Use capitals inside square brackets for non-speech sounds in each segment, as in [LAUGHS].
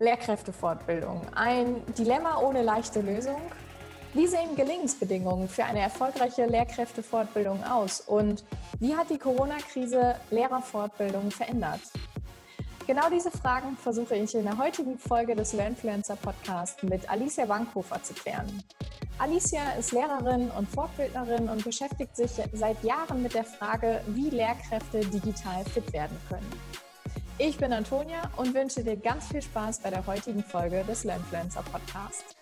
Lehrkräftefortbildung. Ein Dilemma ohne leichte Lösung? Wie sehen Gelingensbedingungen für eine erfolgreiche Lehrkräftefortbildung aus? Und wie hat die Corona-Krise Lehrerfortbildung verändert? Genau diese Fragen versuche ich in der heutigen Folge des Learnfluencer Podcast mit Alicia Bankhofer zu klären. Alicia ist Lehrerin und Fortbildnerin und beschäftigt sich seit Jahren mit der Frage, wie Lehrkräfte digital fit werden können. Ich bin Antonia und wünsche dir ganz viel Spaß bei der heutigen Folge des Learnfluencer Podcast.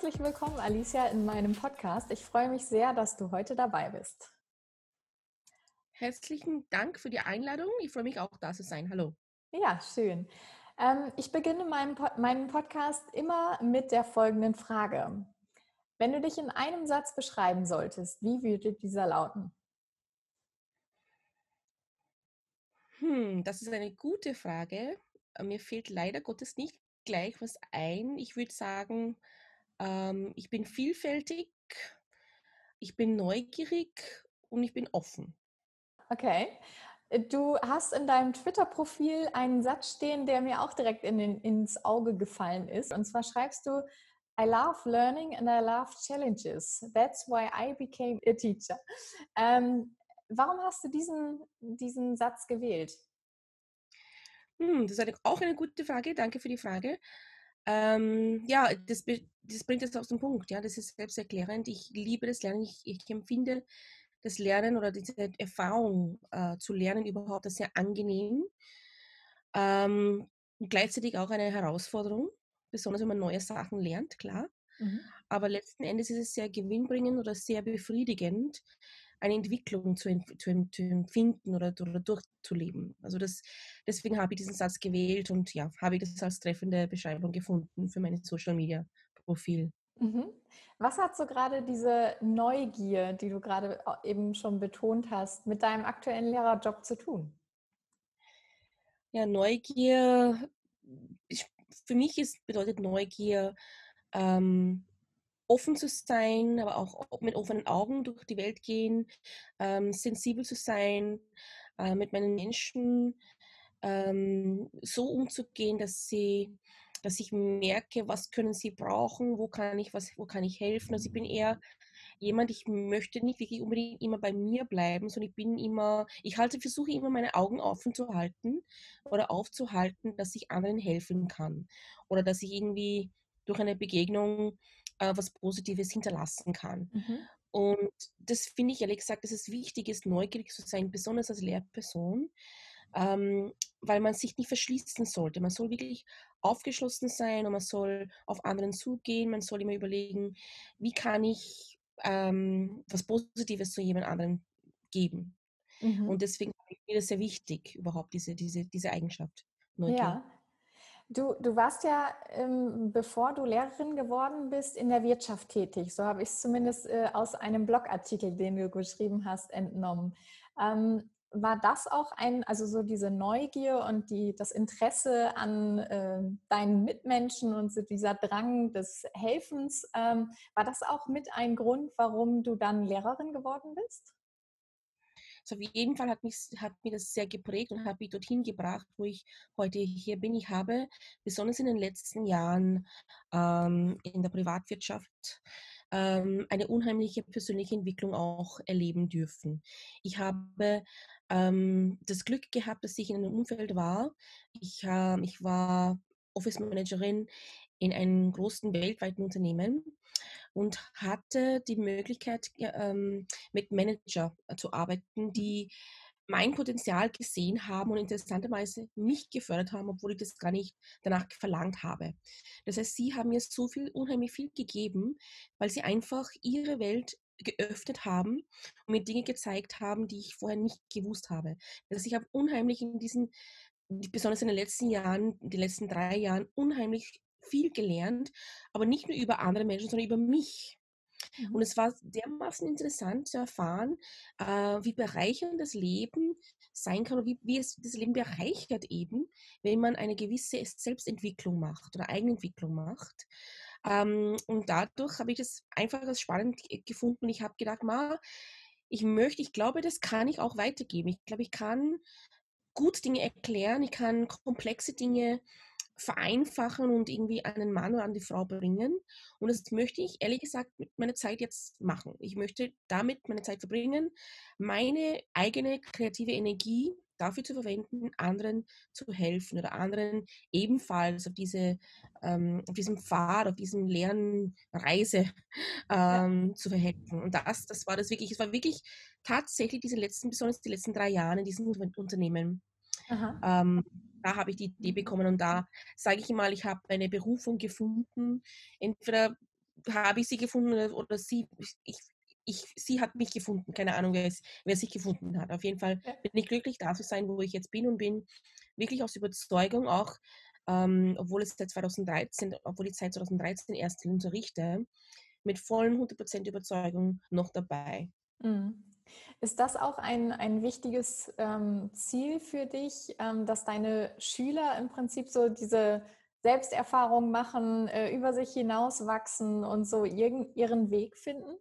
Herzlich willkommen, Alicia, in meinem Podcast. Ich freue mich sehr, dass du heute dabei bist. Herzlichen Dank für die Einladung. Ich freue mich auch, da zu sein. Hallo. Ja, schön. Ähm, ich beginne meinen, meinen Podcast immer mit der folgenden Frage. Wenn du dich in einem Satz beschreiben solltest, wie würde dieser lauten? Hm, das ist eine gute Frage. Äh, mir fehlt leider Gottes nicht gleich was ein. Ich würde sagen, ähm, ich bin vielfältig, ich bin neugierig und ich bin offen. Okay. Du hast in deinem Twitter-Profil einen Satz stehen, der mir auch direkt in den, ins Auge gefallen ist. Und zwar schreibst du, I love learning and I love challenges. That's why I became a teacher. Ähm, warum hast du diesen, diesen Satz gewählt? Hm, das ist auch eine gute Frage. Danke für die Frage. Ähm, ja, das, das bringt es auf den Punkt. Ja, das ist selbsterklärend. Ich liebe das Lernen. Ich, ich empfinde das Lernen oder diese Erfahrung äh, zu lernen überhaupt sehr angenehm. Ähm, gleichzeitig auch eine Herausforderung, besonders wenn man neue Sachen lernt, klar. Mhm. Aber letzten Endes ist es sehr gewinnbringend oder sehr befriedigend, eine Entwicklung zu, zu, zu empfinden oder, oder, durchzuleben. Also das, deswegen habe ich diesen Satz gewählt und ja, habe ich das als treffende Beschreibung gefunden für mein Social Media Profil. Mhm. Was hat so gerade diese Neugier, die du gerade eben schon betont hast, mit deinem aktuellen Lehrerjob zu tun? Ja, Neugier, ich, für mich ist, bedeutet Neugier, ähm, offen zu sein, aber auch mit offenen Augen durch die Welt gehen, ähm, sensibel zu sein, äh, mit meinen Menschen ähm, so umzugehen, dass sie dass ich merke, was können sie brauchen, wo kann ich was, wo kann ich helfen. Also ich bin eher jemand, ich möchte nicht wirklich unbedingt immer bei mir bleiben, sondern ich bin immer, ich halte, versuche immer meine Augen offen zu halten oder aufzuhalten, dass ich anderen helfen kann oder dass ich irgendwie durch eine Begegnung äh, was Positives hinterlassen kann. Mhm. Und das finde ich ehrlich gesagt, dass es wichtig ist, neugierig zu sein, besonders als Lehrperson, ähm, weil man sich nicht verschließen sollte. Man soll wirklich aufgeschlossen sein und man soll auf anderen zugehen. Man soll immer überlegen, wie kann ich ähm, was Positives zu jemand anderem geben. Mhm. Und deswegen finde ich das sehr wichtig, überhaupt diese, diese, diese Eigenschaft. Neugier. Ja. Du, du warst ja, ähm, bevor du Lehrerin geworden bist, in der Wirtschaft tätig. So habe ich es zumindest äh, aus einem Blogartikel, den du geschrieben hast, entnommen. Ähm, war das auch ein, also so diese Neugier und die, das Interesse an äh, deinen Mitmenschen und so dieser Drang des Helfens, ähm, war das auch mit ein Grund, warum du dann Lehrerin geworden bist? So, auf jeden Fall hat mich, hat mich das sehr geprägt und hat mich dorthin gebracht, wo ich heute hier bin. Ich habe besonders in den letzten Jahren ähm, in der Privatwirtschaft ähm, eine unheimliche persönliche Entwicklung auch erleben dürfen. Ich habe ähm, das Glück gehabt, dass ich in einem Umfeld war. Ich, äh, ich war Office Managerin in einem großen weltweiten Unternehmen und hatte die Möglichkeit, ähm, mit Manager äh, zu arbeiten, mhm. die mein Potenzial gesehen haben und interessanterweise mich gefördert haben, obwohl ich das gar nicht danach verlangt habe. Das heißt, sie haben mir so viel, unheimlich viel gegeben, weil sie einfach ihre Welt geöffnet haben und mir Dinge gezeigt haben, die ich vorher nicht gewusst habe. Also ich habe unheimlich in diesen, besonders in den letzten Jahren, in den letzten drei Jahren, unheimlich viel gelernt, aber nicht nur über andere Menschen, sondern über mich. Mhm. Und es war dermaßen interessant zu erfahren, äh, wie bereichernd das Leben sein kann und wie, wie es das Leben bereichert eben, wenn man eine gewisse Selbstentwicklung macht oder Eigenentwicklung macht. Ähm, und dadurch habe ich das einfach als spannend gefunden. Ich habe gedacht, ma, ich möchte, ich glaube, das kann ich auch weitergeben. Ich glaube, ich kann gut Dinge erklären, ich kann komplexe Dinge vereinfachen und irgendwie an den Mann oder an die Frau bringen. Und das möchte ich ehrlich gesagt mit meiner Zeit jetzt machen. Ich möchte damit meine Zeit verbringen, meine eigene kreative Energie dafür zu verwenden, anderen zu helfen oder anderen ebenfalls auf, diese, ähm, auf diesem Pfad, auf diesem Lernreise [LAUGHS] ähm, ja. zu verhelfen. Und das, das war das wirklich, es war wirklich tatsächlich diese letzten, besonders die letzten drei Jahre in diesem Unternehmen. Ähm, da habe ich die Idee bekommen und da sage ich mal, ich habe eine Berufung gefunden. Entweder habe ich sie gefunden oder, oder sie, ich, ich, sie hat mich gefunden. Keine Ahnung, wer, es, wer sich gefunden hat. Auf jeden Fall bin ich glücklich, da zu sein, wo ich jetzt bin und bin wirklich aus Überzeugung auch, ähm, obwohl es seit 2013, obwohl ich seit 2013 erst unterrichte, mit vollen 100% Überzeugung noch dabei. Mhm. Ist das auch ein, ein wichtiges ähm, Ziel für dich, ähm, dass deine Schüler im Prinzip so diese Selbsterfahrung machen, äh, über sich hinauswachsen und so ihren, ihren Weg finden?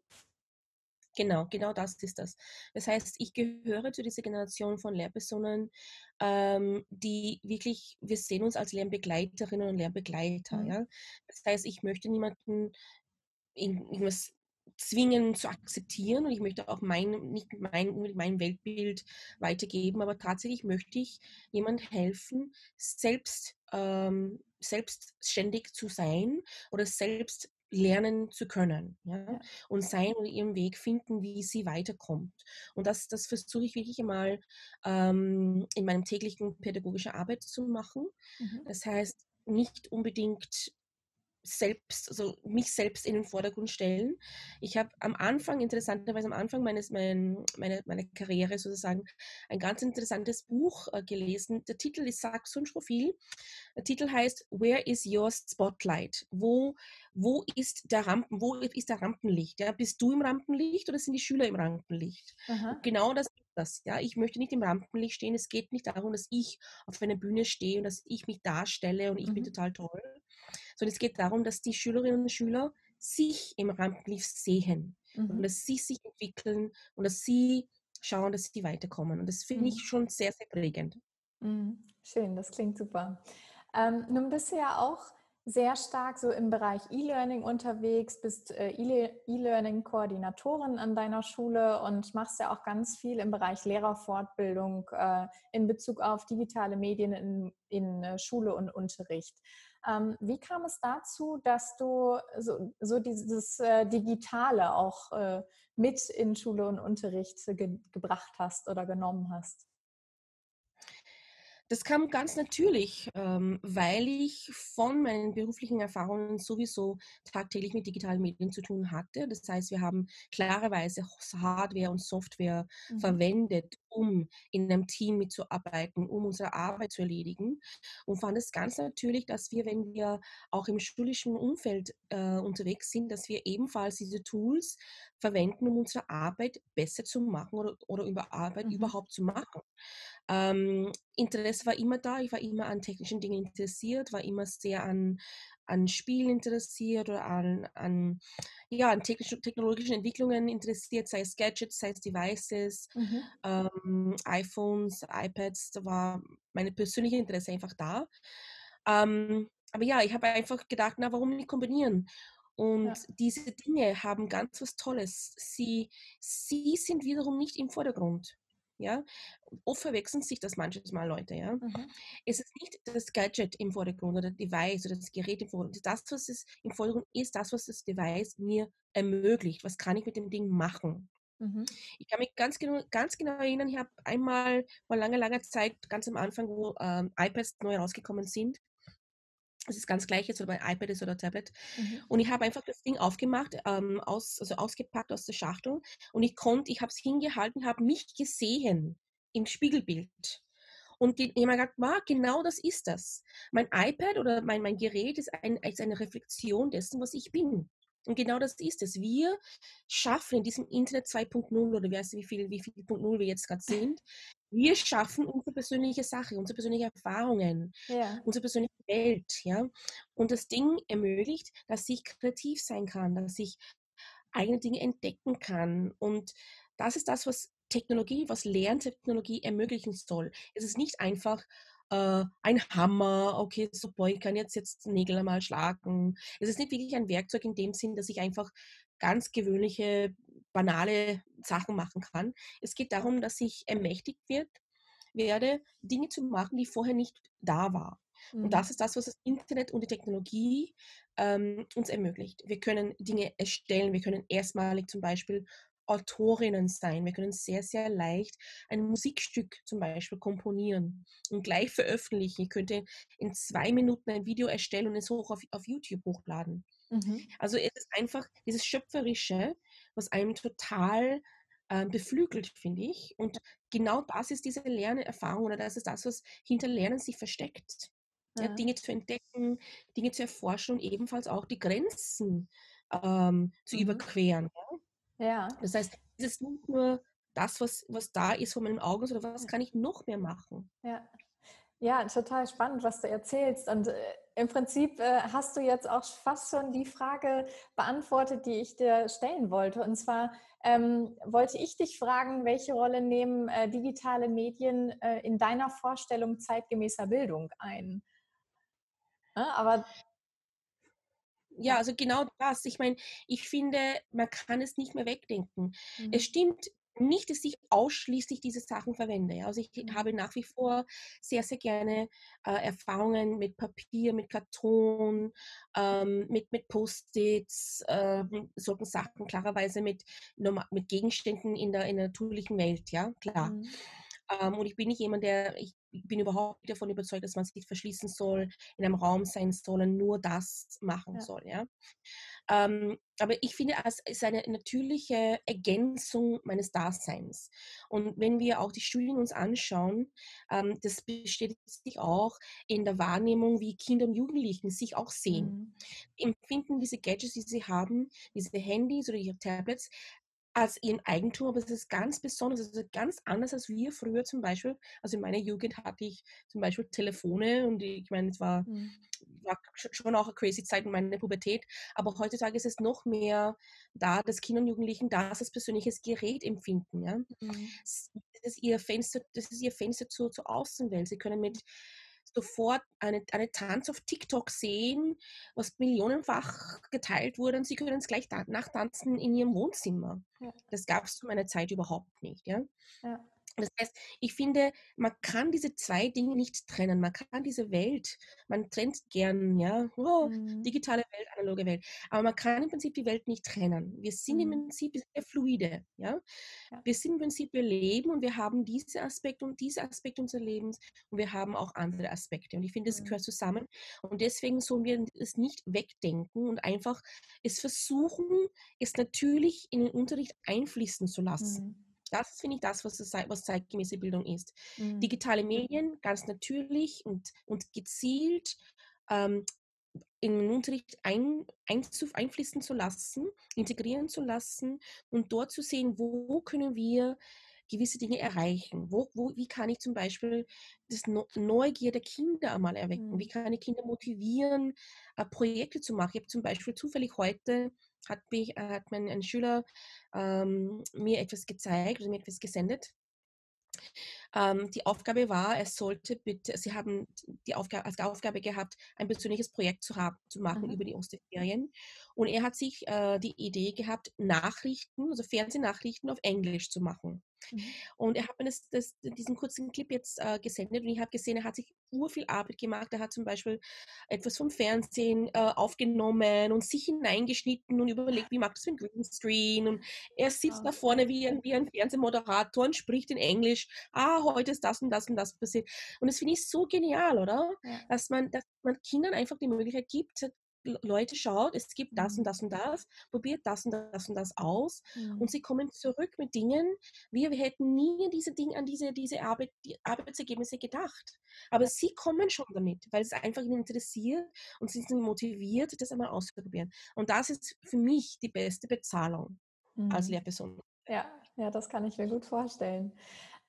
Genau, genau das ist das. Das heißt, ich gehöre zu dieser Generation von Lehrpersonen, ähm, die wirklich, wir sehen uns als Lernbegleiterinnen und Lernbegleiter. Mhm. Ja? Das heißt, ich möchte niemanden irgendwas zwingen zu akzeptieren und ich möchte auch mein, nicht mein, mein Weltbild weitergeben, aber tatsächlich möchte ich jemand helfen, selbst, ähm, selbstständig zu sein oder selbst lernen zu können ja? und sein oder ihren Weg finden, wie sie weiterkommt. Und das, das versuche ich wirklich einmal ähm, in meinem täglichen pädagogischen Arbeit zu machen. Mhm. Das heißt, nicht unbedingt selbst, also mich selbst in den Vordergrund stellen. Ich habe am Anfang, interessanterweise am Anfang meines, mein, meine, meiner Karriere sozusagen, ein ganz interessantes Buch äh, gelesen. Der Titel ist Sag schon viel. Der Titel heißt Where is your Spotlight? Wo, wo ist der Rampen, wo ist der Rampenlicht? Ja? Bist du im Rampenlicht oder sind die Schüler im Rampenlicht? Genau das das. Ja? Ich möchte nicht im Rampenlicht stehen. Es geht nicht darum, dass ich auf einer Bühne stehe und dass ich mich darstelle und ich mhm. bin total toll sondern es geht darum, dass die Schülerinnen und Schüler sich im Rampenlicht sehen mhm. und dass sie sich entwickeln und dass sie schauen, dass sie weiterkommen. Und das finde mhm. ich schon sehr, sehr prägend. Mhm. Schön, das klingt super. Ähm, nun bist du ja auch sehr stark so im Bereich E-Learning unterwegs, bist äh, E-Learning-Koordinatorin an deiner Schule und machst ja auch ganz viel im Bereich Lehrerfortbildung äh, in Bezug auf digitale Medien in, in äh, Schule und Unterricht. Ähm, wie kam es dazu, dass du so, so dieses Digitale auch mit in Schule und Unterricht ge gebracht hast oder genommen hast? Das kam ganz natürlich, ähm, weil ich von meinen beruflichen Erfahrungen sowieso tagtäglich mit digitalen Medien zu tun hatte. Das heißt, wir haben klarerweise Hardware und Software mhm. verwendet, um in einem Team mitzuarbeiten, um unsere Arbeit zu erledigen. Und fand es ganz natürlich, dass wir, wenn wir auch im schulischen Umfeld äh, unterwegs sind, dass wir ebenfalls diese Tools verwenden, um unsere Arbeit besser zu machen oder, oder über Arbeit mhm. überhaupt zu machen. Ähm, Interesse war immer da, ich war immer an technischen Dingen interessiert, war immer sehr an, an Spielen interessiert oder an, an, ja, an technologischen Entwicklungen interessiert, sei es Gadgets, sei es Devices, mhm. ähm, iPhones, iPads, da war meine persönliche Interesse einfach da. Ähm, aber ja, ich habe einfach gedacht, na, warum nicht kombinieren? Und ja. diese Dinge haben ganz was Tolles. Sie, sie sind wiederum nicht im Vordergrund. Ja, oft verwechseln sich das manches Mal Leute. Ja, mhm. es ist nicht das Gadget im Vordergrund oder Device oder das Gerät im Vordergrund. Das, was es im Vordergrund ist, das, was das Device mir ermöglicht. Was kann ich mit dem Ding machen? Mhm. Ich kann mich ganz genau, ganz genau erinnern, ich habe einmal vor langer, langer Zeit, ganz am Anfang, wo ähm, iPads neu rausgekommen sind, es ist ganz gleich jetzt, ob ein iPad ist oder Tablet. Mhm. Und ich habe einfach das Ding aufgemacht, ähm, aus, also ausgepackt aus der Schachtel und ich konnte, ich habe es hingehalten, habe mich gesehen im Spiegelbild. Und habe mir gedacht, genau das ist das. Mein iPad oder mein, mein Gerät ist, ein, ist eine Reflexion dessen, was ich bin. Und genau das ist es. Wir schaffen in diesem Internet 2.0 oder weißt du, wie viel, wie viel Punkt 0 wir jetzt gerade sind, wir schaffen unsere persönliche Sache, unsere persönlichen Erfahrungen, ja. unsere persönliche Welt. Ja? Und das Ding ermöglicht, dass ich kreativ sein kann, dass ich eigene Dinge entdecken kann. Und das ist das, was Technologie, was Lerntechnologie ermöglichen soll. Es ist nicht einfach äh, ein Hammer, okay, super, ich kann jetzt, jetzt Nägel einmal schlagen. Es ist nicht wirklich ein Werkzeug in dem Sinn, dass ich einfach ganz gewöhnliche, banale Sachen machen kann. Es geht darum, dass ich ermächtigt wird, werde, Dinge zu machen, die vorher nicht da waren. Und das mhm. ist das, was das Internet und die Technologie ähm, uns ermöglicht. Wir können Dinge erstellen, wir können erstmalig zum Beispiel Autorinnen sein. Wir können sehr, sehr leicht ein Musikstück zum Beispiel komponieren und gleich veröffentlichen. Ich könnte in zwei Minuten ein Video erstellen und es hoch auf, auf YouTube hochladen. Mhm. Also es ist einfach dieses Schöpferische, was einem total äh, beflügelt, finde ich. Und genau das ist diese Lernerfahrung oder das ist das, was hinter Lernen sich versteckt. Ja. Dinge zu entdecken, Dinge zu erforschen und ebenfalls auch die Grenzen ähm, zu mhm. überqueren. Ja? Ja. Das heißt, es ist nicht nur das, was, was da ist vor meinem Auge, sondern was kann ich noch mehr machen? Ja. Ja, total spannend, was du erzählst. Und äh, im Prinzip äh, hast du jetzt auch fast schon die Frage beantwortet, die ich dir stellen wollte. Und zwar ähm, wollte ich dich fragen, welche Rolle nehmen äh, digitale Medien äh, in deiner Vorstellung zeitgemäßer Bildung ein? Ja, aber ja, also genau das. Ich meine, ich finde, man kann es nicht mehr wegdenken. Mhm. Es stimmt nicht, dass ich ausschließlich diese Sachen verwende. Also ich mhm. habe nach wie vor sehr, sehr gerne äh, Erfahrungen mit Papier, mit Karton, ähm, mit, mit Post-its, äh, solchen Sachen, klarerweise mit, mit Gegenständen in der, in der natürlichen Welt, ja, klar. Mhm. Ähm, und ich bin nicht jemand, der, ich bin überhaupt davon überzeugt, dass man sich verschließen soll, in einem Raum sein soll und nur das machen ja. soll. Ja? Ähm, aber ich finde, es ist eine natürliche Ergänzung meines Daseins. Und wenn wir auch die Studien uns anschauen, ähm, das bestätigt sich auch in der Wahrnehmung, wie Kinder und Jugendlichen sich auch sehen. Mhm. Empfinden diese Gadgets, die sie haben, diese Handys oder ihre Tablets, als ihren Eigentum, aber es ist ganz besonders, es ist ganz anders als wir früher zum Beispiel. Also in meiner Jugend hatte ich zum Beispiel Telefone und ich meine, es war, mhm. war schon auch eine crazy Zeit in meiner Pubertät, aber heutzutage ist es noch mehr da, dass Kinder und Jugendlichen das als persönliches Gerät empfinden. Ja? Mhm. Das, ist ihr Fenster, das ist ihr Fenster zur, zur Außenwelt. Sie können mit sofort eine, eine Tanz auf TikTok sehen, was millionenfach geteilt wurde und sie können es gleich nachtanzen in ihrem Wohnzimmer. Ja. Das gab es zu meiner Zeit überhaupt nicht. Ja? ja. Das heißt, ich finde, man kann diese zwei Dinge nicht trennen. Man kann diese Welt, man trennt gern, ja, oh, mhm. digitale Welt, analoge Welt, aber man kann im Prinzip die Welt nicht trennen. Wir sind mhm. im Prinzip sehr fluide, ja? ja? Wir sind im Prinzip, wir leben und wir haben diese Aspekte und diese Aspekte unseres Lebens und wir haben auch andere Aspekte. Und ich finde, das mhm. gehört zusammen. Und deswegen sollen wir es nicht wegdenken und einfach es versuchen, es natürlich in den Unterricht einfließen zu lassen. Das finde ich das, was, was zeitgemäße Bildung ist. Mhm. Digitale Medien, ganz natürlich und, und gezielt ähm, in den Unterricht ein, ein, einfließen zu lassen, integrieren zu lassen und dort zu sehen, wo können wir gewisse Dinge erreichen? Wo, wo, wie kann ich zum Beispiel das Neugier der Kinder einmal erwecken? Mhm. Wie kann ich Kinder motivieren, äh, Projekte zu machen? Ich habe zum Beispiel zufällig heute hat, mich, äh, hat mein ein Schüler ähm, mir etwas gezeigt oder mir etwas gesendet. Ähm, die Aufgabe war, er sollte bitte, sie haben die Aufgabe, als Aufgabe gehabt, ein persönliches Projekt zu, haben, zu machen mhm. über die Osterferien. Und er hat sich äh, die Idee gehabt, Nachrichten, also Fernsehnachrichten auf Englisch zu machen. Mhm. Und er hat mir das, das, diesen kurzen Clip jetzt äh, gesendet und ich habe gesehen, er hat sich ur viel Arbeit gemacht. Er hat zum Beispiel etwas vom Fernsehen äh, aufgenommen und sich hineingeschnitten und überlegt, wie macht das für ein Greenscreen. Und er sitzt oh. da vorne wie ein, wie ein Fernsehmoderator und spricht in Englisch. Ah, heute ist das und das und das passiert. Und das finde ich so genial, oder? Ja. Dass, man, dass man Kindern einfach die Möglichkeit gibt, Leute, schaut, es gibt das und mhm. das und das, probiert das und das und das aus mhm. und sie kommen zurück mit Dingen, wir, wir hätten nie diese Dinge, an diese, diese Arbeit, die Arbeitsergebnisse gedacht. Aber sie kommen schon damit, weil es einfach ihnen interessiert und sie sind motiviert, das einmal auszuprobieren. Und das ist für mich die beste Bezahlung mhm. als Lehrperson. Ja, ja, das kann ich mir gut vorstellen.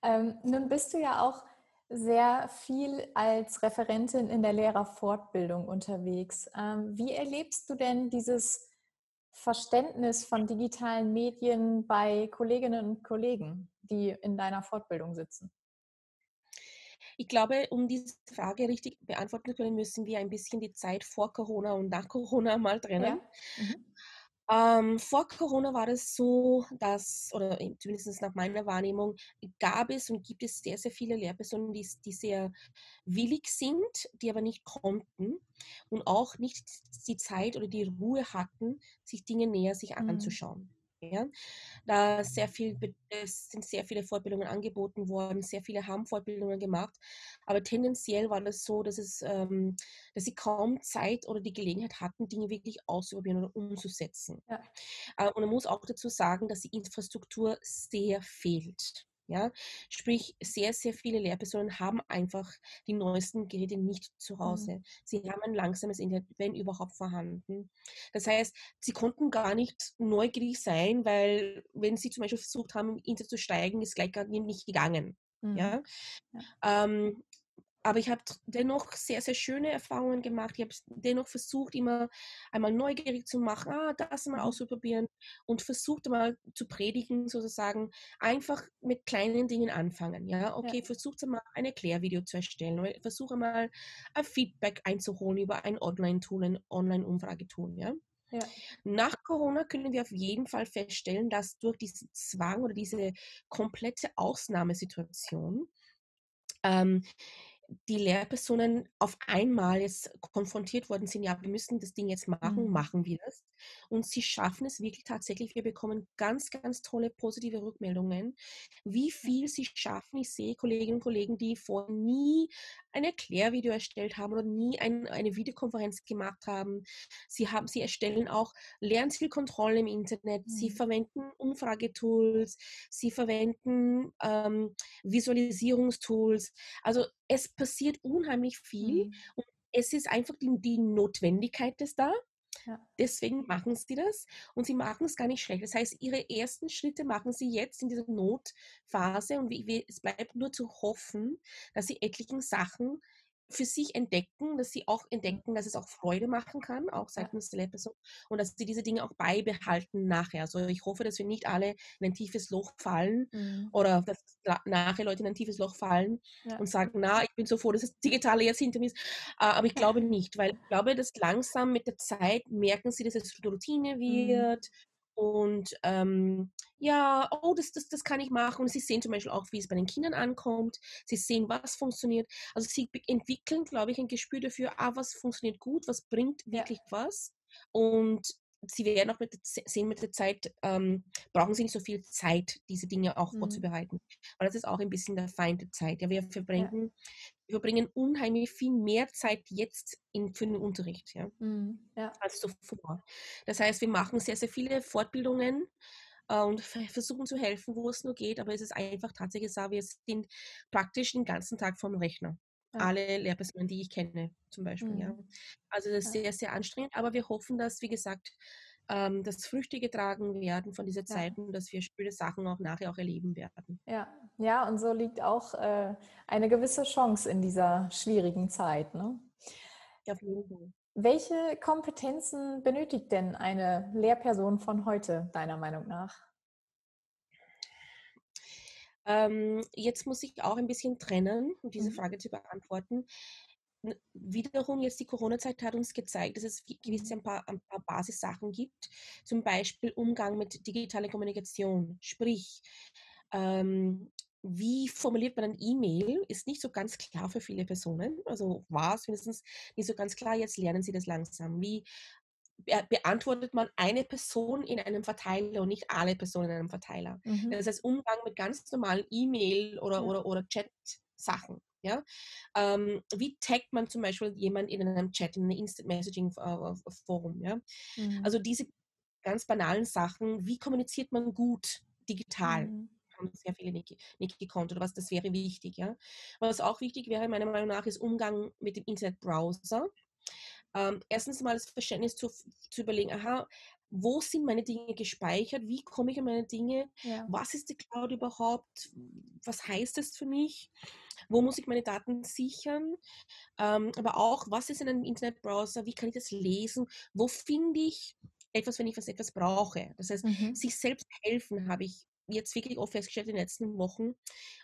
Ähm, nun bist du ja auch sehr viel als Referentin in der Lehrerfortbildung unterwegs. Ähm, wie erlebst du denn dieses Verständnis von digitalen Medien bei Kolleginnen und Kollegen, die in deiner Fortbildung sitzen? Ich glaube, um diese Frage richtig beantworten zu können, müssen wir ein bisschen die Zeit vor Corona und nach Corona mal trennen. Ja. Mhm. Ähm, vor Corona war es so, dass, oder zumindest nach meiner Wahrnehmung, gab es und gibt es sehr, sehr viele Lehrpersonen, die, die sehr willig sind, die aber nicht konnten und auch nicht die Zeit oder die Ruhe hatten, sich Dinge näher sich mhm. anzuschauen. Da sehr viel, es sind sehr viele Fortbildungen angeboten worden, sehr viele haben Fortbildungen gemacht, aber tendenziell war das so, dass, es, ähm, dass sie kaum Zeit oder die Gelegenheit hatten, Dinge wirklich auszuprobieren oder umzusetzen. Ja. Äh, und man muss auch dazu sagen, dass die Infrastruktur sehr fehlt. Ja? Sprich, sehr, sehr viele Lehrpersonen haben einfach die neuesten Geräte nicht zu mhm. Hause. Mhm. Sie haben ein langsames Internet, wenn überhaupt vorhanden. Das heißt, sie konnten gar nicht neugierig sein, weil wenn sie zum Beispiel versucht haben, im Internet zu steigen, ist gleich gar nicht gegangen. Mhm. Ja? ja. Ähm, aber ich habe dennoch sehr, sehr schöne Erfahrungen gemacht. Ich habe dennoch versucht, immer einmal neugierig zu machen, ah, das mal auszuprobieren und versucht mal zu predigen, sozusagen, einfach mit kleinen Dingen anfangen. Ja, okay, ja. versucht mal ein Erklärvideo zu erstellen, versuche mal ein Feedback einzuholen über ein Online-Tool, ein Online-Umfragetool. Ja. Ja. Nach Corona können wir auf jeden Fall feststellen, dass durch diesen Zwang oder diese komplette Ausnahmesituation ähm, die Lehrpersonen auf einmal jetzt konfrontiert worden sind, ja, wir müssen das Ding jetzt machen, mhm. machen wir das. Und sie schaffen es wirklich tatsächlich. Wir bekommen ganz, ganz tolle positive Rückmeldungen, wie viel sie schaffen. Ich sehe Kolleginnen und Kollegen, die vorher nie ein Erklärvideo erstellt haben oder nie ein, eine Videokonferenz gemacht haben. Sie, haben. sie erstellen auch Lernzielkontrollen im Internet. Mhm. Sie verwenden Umfragetools. Sie verwenden ähm, Visualisierungstools. Also es passiert unheimlich viel. Mhm. Und es ist einfach die, die Notwendigkeit ist da. Deswegen machen sie das und sie machen es gar nicht schlecht. Das heißt, ihre ersten Schritte machen sie jetzt in dieser Notphase und es bleibt nur zu hoffen, dass sie etlichen Sachen für sich entdecken, dass sie auch entdecken, dass es auch Freude machen kann, auch seitens der Lehrperson, und dass sie diese Dinge auch beibehalten nachher. Also ich hoffe, dass wir nicht alle in ein tiefes Loch fallen mhm. oder dass nachher Leute in ein tiefes Loch fallen ja. und sagen, na, ich bin so froh, dass das Digitale jetzt hinter mir ist. Aber ich [LAUGHS] glaube nicht, weil ich glaube, dass langsam mit der Zeit merken sie, dass es Routine mhm. wird, mhm. Und ähm, ja, oh, das, das, das kann ich machen. Und sie sehen zum Beispiel auch, wie es bei den Kindern ankommt. Sie sehen, was funktioniert. Also sie entwickeln, glaube ich, ein Gespür dafür, ah, was funktioniert gut, was bringt wirklich was. Und sie werden auch mit der, sehen mit der Zeit, ähm, brauchen sie nicht so viel Zeit, diese Dinge auch mhm. vorzubereiten. Weil das ist auch ein bisschen der Feind der Zeit. Ja, wir verbringen, ja. Wir verbringen unheimlich viel mehr Zeit jetzt in, für den Unterricht ja, mhm. ja. als zuvor. Das heißt, wir machen sehr, sehr viele Fortbildungen äh, und versuchen zu helfen, wo es nur geht, aber es ist einfach tatsächlich so, wir sind praktisch den ganzen Tag vom Rechner. Alle Lehrpersonen, die ich kenne, zum Beispiel. Mhm. Ja. Also das ist sehr, sehr anstrengend, aber wir hoffen, dass, wie gesagt, ähm, dass Früchte getragen werden von dieser Zeit ja. und dass wir schöne Sachen auch nachher auch erleben werden. Ja, ja und so liegt auch äh, eine gewisse Chance in dieser schwierigen Zeit. Ne? Ja, auf jeden Fall. Welche Kompetenzen benötigt denn eine Lehrperson von heute, deiner Meinung nach? Ähm, jetzt muss ich auch ein bisschen trennen, um diese mhm. Frage zu beantworten. Wiederum jetzt die Corona-Zeit hat uns gezeigt, dass es gewisse ein paar, ein paar Basissachen gibt, zum Beispiel Umgang mit digitaler Kommunikation. Sprich, ähm, wie formuliert man ein E-Mail, ist nicht so ganz klar für viele Personen. Also war es mindestens nicht so ganz klar. Jetzt lernen sie das langsam. Wie beantwortet man eine Person in einem Verteiler und nicht alle Personen in einem Verteiler. Mhm. Das heißt, Umgang mit ganz normalen E-Mail oder, ja. oder, oder Chat-Sachen. Ja? Ähm, wie taggt man zum Beispiel jemanden in einem Chat, in einem Instant Messaging äh, Forum? Ja? Mhm. Also diese ganz banalen Sachen, wie kommuniziert man gut digital? Mhm haben sehr viele nicht, nicht gekonnt oder was, das wäre wichtig. Ja? Was auch wichtig wäre, meiner Meinung nach, ist Umgang mit dem Internetbrowser. Ähm, erstens mal das Verständnis zu, zu überlegen, aha, wo sind meine Dinge gespeichert, wie komme ich an meine Dinge, ja. was ist die Cloud überhaupt, was heißt das für mich, wo muss ich meine Daten sichern, ähm, aber auch, was ist in einem Internetbrowser, wie kann ich das lesen, wo finde ich etwas, wenn ich was etwas brauche. Das heißt, mhm. sich selbst helfen habe ich jetzt wirklich oft festgestellt in den letzten Wochen,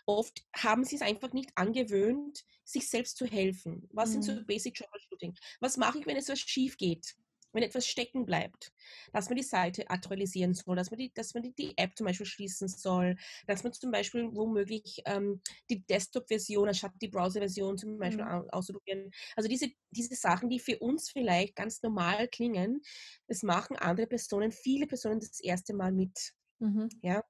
oft haben sie es einfach nicht angewöhnt, sich selbst zu helfen. Was mhm. sind so mhm. Basic Troubleshooting? Was mache ich, wenn es was schief geht? Wenn etwas stecken bleibt, dass man die Seite aktualisieren soll, dass man die, dass man die, die App zum Beispiel schließen soll, dass man zum Beispiel womöglich ähm, die Desktop-Version anstatt die Browser-Version zum Beispiel mhm. ausprobieren. Also diese, diese Sachen, die für uns vielleicht ganz normal klingen, das machen andere Personen, viele Personen das erste Mal mit. Mhm. Ja?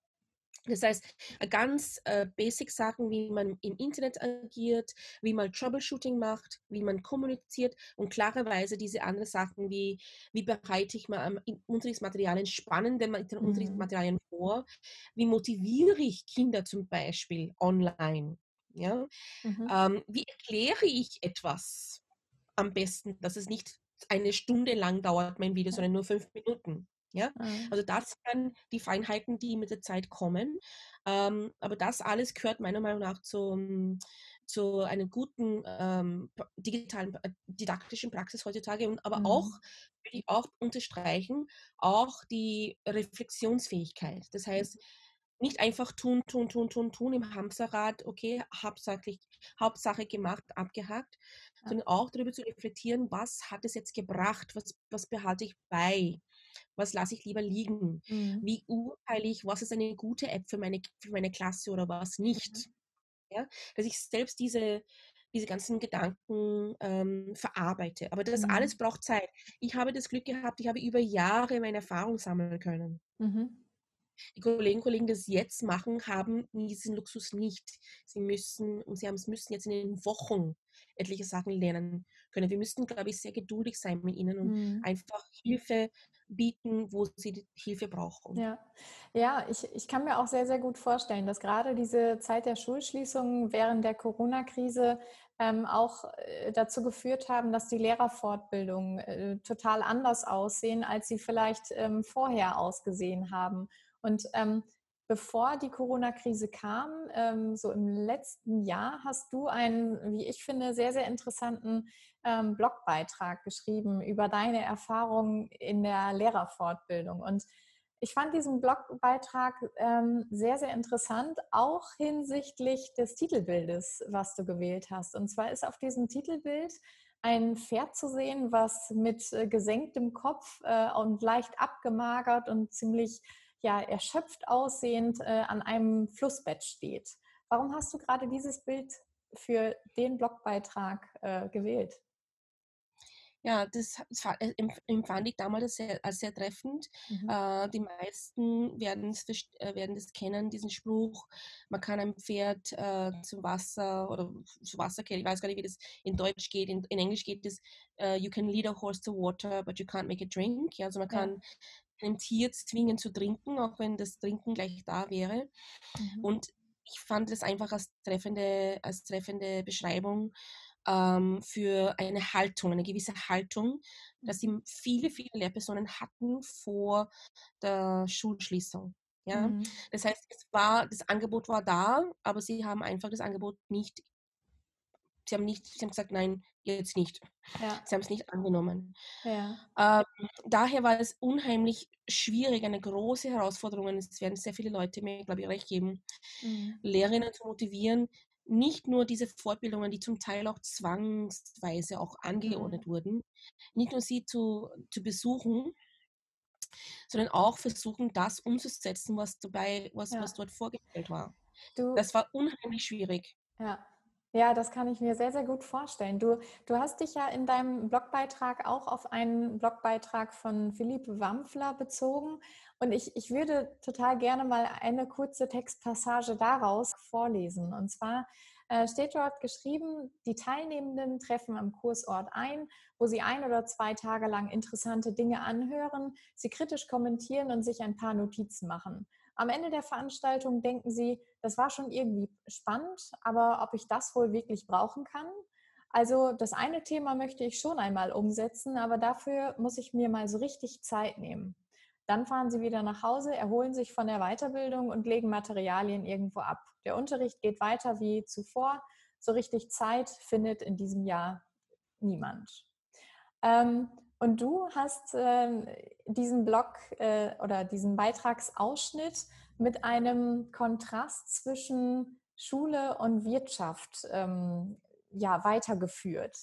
Das heißt, äh, ganz äh, basic Sachen, wie man im Internet agiert, wie man Troubleshooting macht, wie man kommuniziert und klarerweise diese anderen Sachen wie, wie bereite ich mal Unterrichtsmaterialien, spannende mhm. Unterrichtsmaterialien vor, wie motiviere ich Kinder zum Beispiel online, ja? Mhm. Ähm, wie erkläre ich etwas am besten, dass es nicht eine Stunde lang dauert, mein Video, sondern nur fünf Minuten. Ja? Mhm. Also das sind die Feinheiten, die mit der Zeit kommen. Ähm, aber das alles gehört meiner Meinung nach zum, zu einer guten ähm, digitalen, äh, didaktischen Praxis heutzutage. Und aber mhm. auch, würde ich auch unterstreichen, auch die Reflexionsfähigkeit. Das heißt, nicht einfach tun, tun, tun, tun, tun im Hamsterrad, okay, hauptsächlich, Hauptsache gemacht, abgehakt, ja. sondern auch darüber zu reflektieren, was hat es jetzt gebracht, was, was behalte ich bei was lasse ich lieber liegen? Mhm. Wie urteile ich, was ist eine gute App für meine, für meine Klasse oder was nicht? Mhm. Ja? Dass ich selbst diese, diese ganzen Gedanken ähm, verarbeite. Aber das mhm. alles braucht Zeit. Ich habe das Glück gehabt, ich habe über Jahre meine Erfahrung sammeln können. Mhm. Die Kollegen und Kollegen, die das jetzt machen, haben diesen Luxus nicht. Sie müssen, und sie haben es müssen jetzt in den Wochen etliche Sachen lernen können. Wir müssten, glaube ich, sehr geduldig sein mit ihnen und mhm. einfach Hilfe bieten, wo sie Hilfe brauchen. Ja, ja ich, ich kann mir auch sehr, sehr gut vorstellen, dass gerade diese Zeit der Schulschließungen während der Corona-Krise ähm, auch äh, dazu geführt haben, dass die Lehrerfortbildungen äh, total anders aussehen, als sie vielleicht ähm, vorher ausgesehen haben. Und ähm, bevor die Corona-Krise kam, ähm, so im letzten Jahr, hast du einen, wie ich finde, sehr, sehr interessanten ähm, Blogbeitrag geschrieben über deine Erfahrungen in der Lehrerfortbildung. Und ich fand diesen Blogbeitrag ähm, sehr, sehr interessant, auch hinsichtlich des Titelbildes, was du gewählt hast. Und zwar ist auf diesem Titelbild ein Pferd zu sehen, was mit äh, gesenktem Kopf äh, und leicht abgemagert und ziemlich ja, erschöpft aussehend äh, an einem Flussbett steht. Warum hast du gerade dieses Bild für den Blogbeitrag äh, gewählt? Ja, das, das äh, empfand ich damals als sehr, als sehr treffend. Mhm. Äh, die meisten werden es, äh, werden das kennen, diesen Spruch, man kann ein Pferd äh, zum Wasser oder zu Wasser kehren. Ich weiß gar nicht, wie das in Deutsch geht. In, in Englisch geht es, uh, you can lead a horse to water, but you can't make it drink. Ja, also man kann ja. ein Tier zwingen zu trinken, auch wenn das Trinken gleich da wäre. Mhm. Und ich fand es einfach als treffende, als treffende Beschreibung ähm, für eine Haltung, eine gewisse Haltung, dass sie viele, viele Lehrpersonen hatten vor der Schulschließung. Ja? Mhm. Das heißt, es war, das Angebot war da, aber sie haben einfach das Angebot nicht, sie haben nicht, sie haben gesagt, nein, jetzt nicht. Ja. Sie haben es nicht angenommen. Ja. Ähm, daher war es unheimlich schwierig, eine große Herausforderung. Es werden sehr viele Leute mir, glaube ich, recht geben, mhm. Lehrerinnen zu motivieren, nicht nur diese Fortbildungen, die zum Teil auch zwangsweise auch angeordnet mhm. wurden, nicht nur sie zu, zu besuchen, sondern auch versuchen, das umzusetzen, was dabei, was, ja. was dort vorgestellt war. Du, das war unheimlich schwierig. Ja. Ja, das kann ich mir sehr, sehr gut vorstellen. Du, du hast dich ja in deinem Blogbeitrag auch auf einen Blogbeitrag von Philipp Wampfler bezogen Und ich, ich würde total gerne mal eine kurze Textpassage daraus vorlesen. Und zwar äh, steht dort geschrieben, die Teilnehmenden treffen am Kursort ein, wo sie ein oder zwei Tage lang interessante Dinge anhören, sie kritisch kommentieren und sich ein paar Notizen machen. Am Ende der Veranstaltung denken sie, das war schon irgendwie spannend, aber ob ich das wohl wirklich brauchen kann? Also das eine Thema möchte ich schon einmal umsetzen, aber dafür muss ich mir mal so richtig Zeit nehmen. Dann fahren sie wieder nach Hause, erholen sich von der Weiterbildung und legen Materialien irgendwo ab. Der Unterricht geht weiter wie zuvor. So richtig Zeit findet in diesem Jahr niemand. Ähm, und du hast äh, diesen Blog äh, oder diesen Beitragsausschnitt mit einem Kontrast zwischen Schule und Wirtschaft ähm, ja, weitergeführt.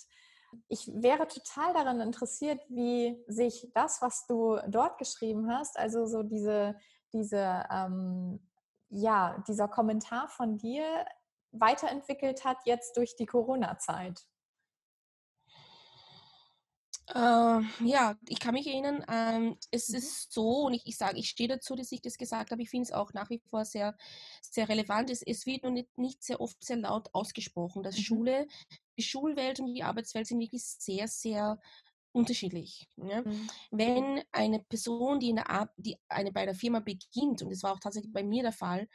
Ich wäre total daran interessiert, wie sich das, was du dort geschrieben hast, also so diese, diese, ähm, ja, dieser Kommentar von dir weiterentwickelt hat jetzt durch die Corona-Zeit. Äh, ja, ich kann mich erinnern, ähm, es mhm. ist so, und ich, ich sage, ich stehe dazu, dass ich das gesagt habe, ich finde es auch nach wie vor sehr, sehr relevant. Es, es wird nur nicht, nicht sehr oft sehr laut ausgesprochen, dass mhm. Schule, die Schulwelt und die Arbeitswelt sind wirklich sehr, sehr unterschiedlich. Ja? Mhm. Wenn eine Person, die, in der die eine, bei einer Firma beginnt, und das war auch tatsächlich bei mir der Fall,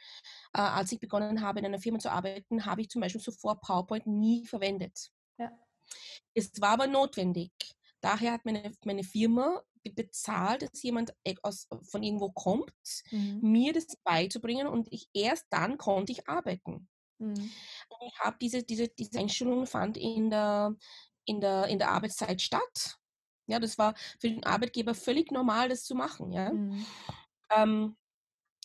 äh, als ich begonnen habe, in einer Firma zu arbeiten, habe ich zum Beispiel zuvor PowerPoint nie verwendet. Ja. Es war aber notwendig. Daher hat meine, meine Firma bezahlt, dass jemand e, aus, von irgendwo kommt, mhm. mir das beizubringen und ich erst dann konnte ich arbeiten. Mhm. ich habe diese, diese, diese Einstellung fand in der, in, der, in der Arbeitszeit statt. Ja, das war für den Arbeitgeber völlig normal, das zu machen. Ja. Mhm. Ähm,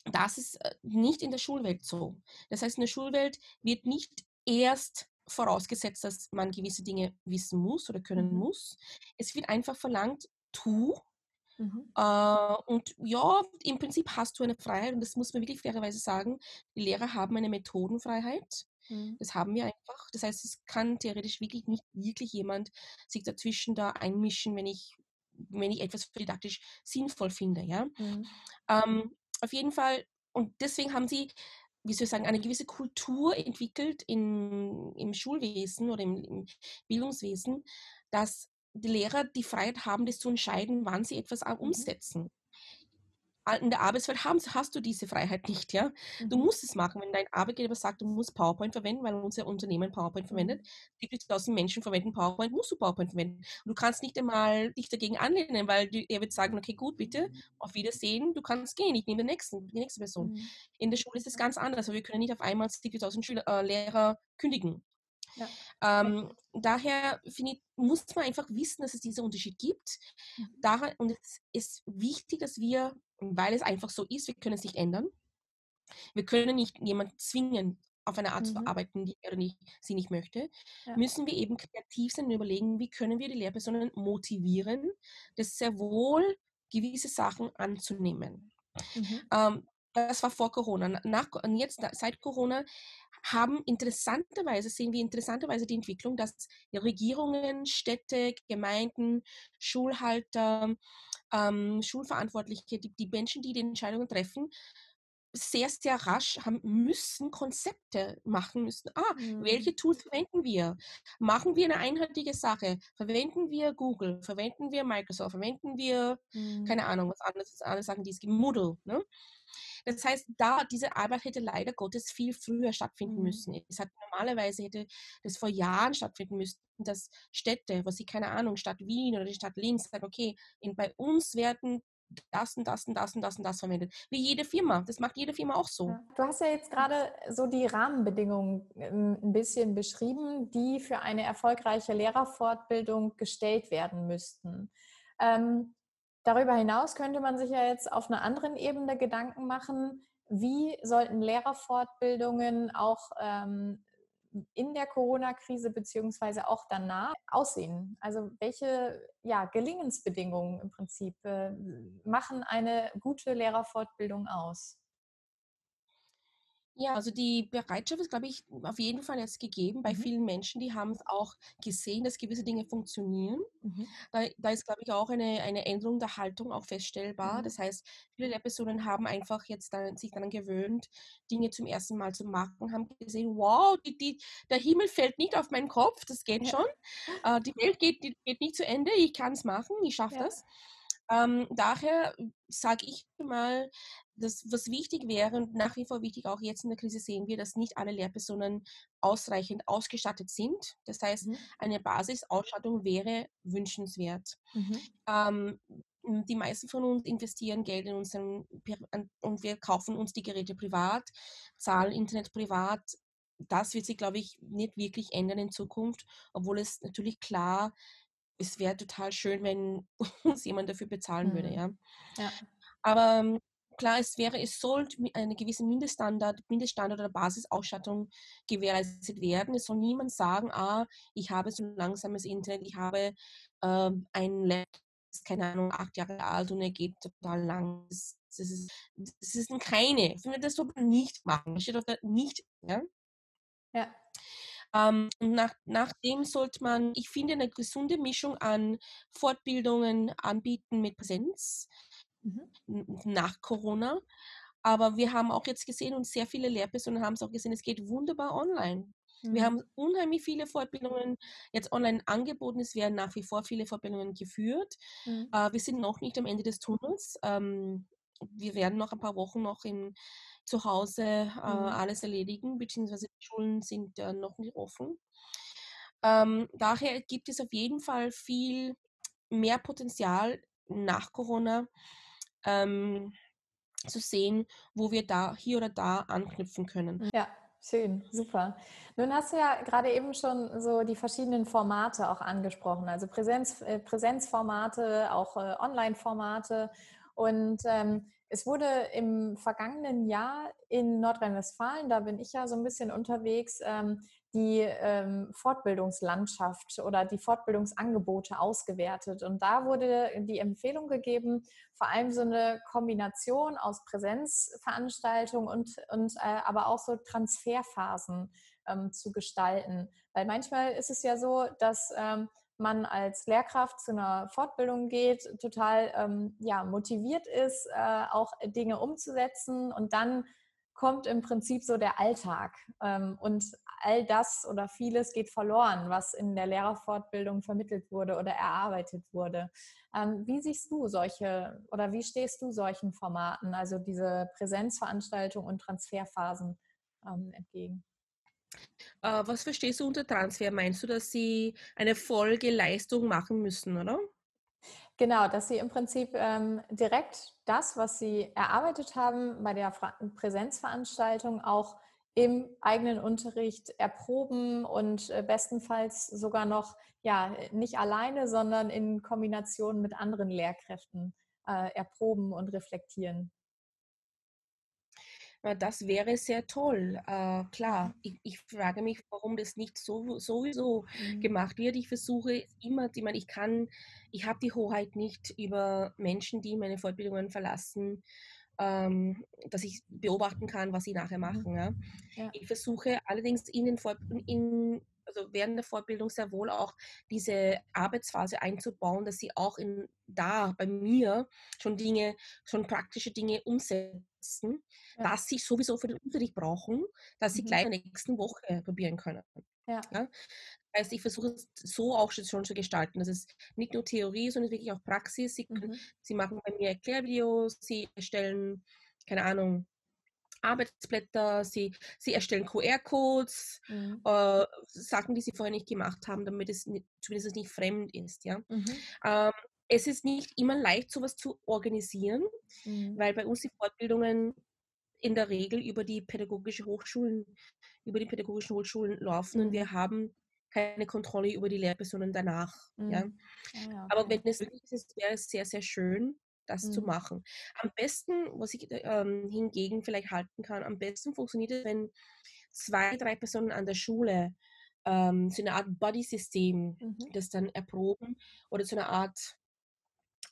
das ist äh, nicht in der Schulwelt so. Das heißt, in der Schulwelt wird nicht erst vorausgesetzt, dass man gewisse Dinge wissen muss oder können mhm. muss. Es wird einfach verlangt, tu. Mhm. Äh, und ja, im Prinzip hast du eine Freiheit und das muss man wirklich fairerweise sagen. Die Lehrer haben eine Methodenfreiheit. Mhm. Das haben wir einfach. Das heißt, es kann theoretisch wirklich nicht wirklich jemand sich dazwischen da einmischen, wenn ich, wenn ich etwas didaktisch sinnvoll finde. Ja? Mhm. Ähm, auf jeden Fall, und deswegen haben sie wie soll ich sagen, eine gewisse Kultur entwickelt in, im Schulwesen oder im, im Bildungswesen, dass die Lehrer die Freiheit haben, das zu entscheiden, wann sie etwas mhm. umsetzen in der Arbeitswelt hast, hast du diese Freiheit nicht, ja. Du mhm. musst es machen, wenn dein Arbeitgeber sagt, du musst PowerPoint verwenden, weil unser Unternehmen PowerPoint verwendet. 70.000 mhm. Menschen verwenden PowerPoint, musst du PowerPoint verwenden. Und du kannst nicht einmal dich dagegen anlehnen, weil er wird sagen, okay, gut, bitte, mhm. auf Wiedersehen, du kannst gehen, ich nehme den nächsten, die nächste Person. Mhm. In der Schule ist es ganz anders, aber wir können nicht auf einmal 70.000 äh, Lehrer kündigen. Ja. Ähm, daher ich, muss man einfach wissen, dass es diesen Unterschied gibt. Mhm. Daher, und es ist wichtig, dass wir, weil es einfach so ist, wir können es nicht ändern. Wir können nicht jemanden zwingen, auf eine Art mhm. zu arbeiten, die er nicht, sie nicht möchte, ja. müssen wir eben kreativ sein und überlegen, wie können wir die Lehrpersonen motivieren, das sehr wohl gewisse Sachen anzunehmen. Mhm. Ähm, das war vor Corona. Nach, jetzt, seit Corona, haben interessanterweise, sehen wir interessanterweise die Entwicklung, dass Regierungen, Städte, Gemeinden, Schulhalter, ähm, Schulverantwortliche, die, die Menschen, die die Entscheidungen treffen, sehr, sehr rasch haben müssen Konzepte machen müssen. Ah, mhm. welche Tools verwenden wir? Machen wir eine einheitliche Sache? Verwenden wir Google? Verwenden wir Microsoft? Verwenden wir, mhm. keine Ahnung, was anderes, andere Sachen, die es gibt, Moodle. Ne? Das heißt, da diese Arbeit hätte leider Gottes viel früher stattfinden mhm. müssen. Es hat normalerweise hätte das vor Jahren stattfinden müssen, dass Städte, was sie keine Ahnung, Stadt Wien oder die Stadt Linz sagen, okay, in, bei uns werden das und das und das und das und das verwendet. Wie jede Firma. Das macht jede Firma auch so. Du hast ja jetzt gerade so die Rahmenbedingungen ähm, ein bisschen beschrieben, die für eine erfolgreiche Lehrerfortbildung gestellt werden müssten. Ähm, Darüber hinaus könnte man sich ja jetzt auf einer anderen Ebene Gedanken machen, wie sollten Lehrerfortbildungen auch ähm, in der Corona-Krise beziehungsweise auch danach aussehen? Also welche ja, Gelingensbedingungen im Prinzip äh, machen eine gute Lehrerfortbildung aus? Ja, also die Bereitschaft ist, glaube ich, auf jeden Fall jetzt gegeben bei Mhm. vielen Menschen, die haben es auch gesehen, dass gewisse Dinge funktionieren. Mhm. Da, da ist, glaube ich, auch eine, eine Änderung der Haltung auch feststellbar. Mhm. Das heißt, viele Lehrpersonen haben einfach jetzt dann, sich daran gewöhnt, Dinge zum ersten Mal zu machen, haben gesehen, wow, die, die, der Himmel fällt nicht auf meinen Kopf, das geht Ja. schon. Äh, die Welt geht, die, geht nicht zu Ende, ich kann es machen, ich schaffe Ja. das. Ähm, daher sage ich mal, das, was wichtig wäre und nach wie vor wichtig, auch jetzt in der Krise sehen wir, dass nicht alle Lehrpersonen ausreichend ausgestattet sind. Das heißt, Mhm. eine Basisausstattung wäre wünschenswert. Mhm. Ähm, die meisten von uns investieren Geld in unseren und wir kaufen uns die Geräte privat, zahlen Internet privat. Das wird sich, glaube ich, nicht wirklich ändern in Zukunft, obwohl es natürlich klar, es wäre total schön, wenn [LAUGHS] uns jemand dafür bezahlen würde, Mhm. ja. Ja. Aber ähm, klar, es wäre, es sollte eine gewisse Mindeststandard, Mindeststandard oder Basisausstattung gewährleistet werden. Es soll niemand sagen, ah, ich habe so langsames Internet, ich habe ähm, ein Laptop, keine Ahnung, acht Jahre alt und er geht total lang. Das, das, ist, das ist keine. Ich finde, Das sollte man nicht machen. Das steht auf der nicht. Ja? Ja. Ähm, und nach, nachdem sollte man, ich finde, eine gesunde Mischung an Fortbildungen anbieten mit Präsenz Mhm. nach Corona. Aber wir haben auch jetzt gesehen und sehr viele Lehrpersonen haben es auch gesehen, es geht wunderbar online. Wir Mhm. haben unheimlich viele Fortbildungen jetzt online angeboten. Es werden nach wie vor viele Fortbildungen geführt. Mhm. Äh, wir sind noch nicht am Ende des Tunnels. Ähm, wir werden noch ein paar Wochen noch in, zu Hause äh, Mhm. alles erledigen, beziehungsweise die Schulen sind äh, noch nicht offen. Ähm, daher gibt es auf jeden Fall viel mehr Potenzial nach Corona ähm, zu sehen, wo wir da hier oder da anknüpfen können. Ja, schön, super. Nun hast du ja gerade eben schon so die verschiedenen Formate auch angesprochen, also Präsenz, äh, Präsenzformate, auch äh, Online-Formate. Und ähm, es wurde im vergangenen Jahr in Nordrhein-Westfalen, da bin ich ja so ein bisschen unterwegs, ähm, die ähm, Fortbildungslandschaft oder die Fortbildungsangebote ausgewertet. Und da wurde die Empfehlung gegeben, vor allem so eine Kombination aus Präsenzveranstaltungen und, und äh, aber auch so Transferphasen ähm, zu gestalten. Weil manchmal ist es ja so, dass man als Lehrkraft zu einer Fortbildung geht, total ähm, ja, motiviert ist, äh, auch Dinge umzusetzen und dann kommt im Prinzip so der Alltag ähm, und all das oder vieles geht verloren, was in der Lehrerfortbildung vermittelt wurde oder erarbeitet wurde. Ähm, wie siehst du solche oder wie stehst du solchen Formaten, also diese Präsenzveranstaltungen und Transferphasen ähm, entgegen? Äh, was verstehst du unter Transfer? Meinst du, dass sie eine Folgeleistung machen müssen, oder? Genau, dass sie im Prinzip ähm, direkt das, was sie erarbeitet haben bei der Fra Präsenzveranstaltung, auch im eigenen Unterricht erproben und äh, bestenfalls sogar noch, ja, nicht alleine, sondern in Kombination mit anderen Lehrkräften äh, erproben und reflektieren. Äh, Das wäre sehr toll. Äh, klar, ich, ich frage mich, warum das nicht so, sowieso Mhm. gemacht wird. Ich versuche immer, ich meine, ich kann, ich habe die Hoheit nicht über Menschen, die meine Fortbildungen verlassen, ähm, dass ich beobachten kann, was sie nachher Mhm. machen. Ja. Ja. Ich versuche allerdings in den Fort in, also während der Fortbildung sehr wohl auch diese Arbeitsphase einzubauen, dass sie auch in, da bei mir schon Dinge, schon praktische Dinge umsetzen, Ja. dass sie sowieso für den Unterricht brauchen, dass sie Mhm. gleich in der nächsten Woche probieren können. Ja. Ja? Das heißt, ich versuche es so auch schon zu gestalten. Das ist nicht nur Theorie, sondern wirklich auch Praxis. Sie, Mhm. sie machen bei mir Erklärvideos, sie erstellen, keine Ahnung, Arbeitsblätter, sie, sie erstellen QR-Codes, Mhm. äh, Sachen, die sie vorher nicht gemacht haben, damit es nicht, zumindest nicht fremd ist. Ja? Mhm. Ähm, es ist nicht immer leicht, sowas zu organisieren, Mhm. weil bei uns die Fortbildungen in der Regel über die pädagogische Hochschulen, über die pädagogischen Hochschulen laufen und Mhm. wir haben keine Kontrolle über die Lehrpersonen danach. Ja? Mhm. Ah ja, Aber okay. wenn es möglich ist, wäre es sehr, sehr schön, das zu Mhm. machen. Am besten, was ich ähm, hingegen vielleicht halten kann, am besten funktioniert es, wenn zwei, drei Personen an der Schule ähm, so eine Art Buddy-System Mhm. das dann erproben oder so eine Art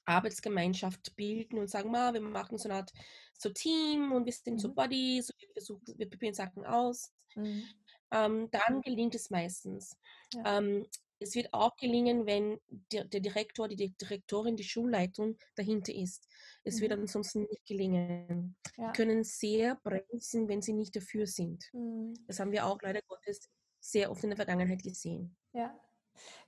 Arbeitsgemeinschaft bilden und sagen, wir machen so eine Art so Team und wir sind mhm. so Buddies, wir, versuchen, wir probieren Sachen aus, mhm. ähm, dann gelingt es meistens. Ja. Ähm, es wird auch gelingen, wenn der, der, Direktor, die Direktorin, die Schulleitung dahinter ist. Es mhm. wird ansonsten nicht gelingen. Ja. Die können sehr bremsen, wenn sie nicht dafür sind. Mhm. Das haben wir auch leider Gottes sehr oft in der Vergangenheit gesehen. Ja,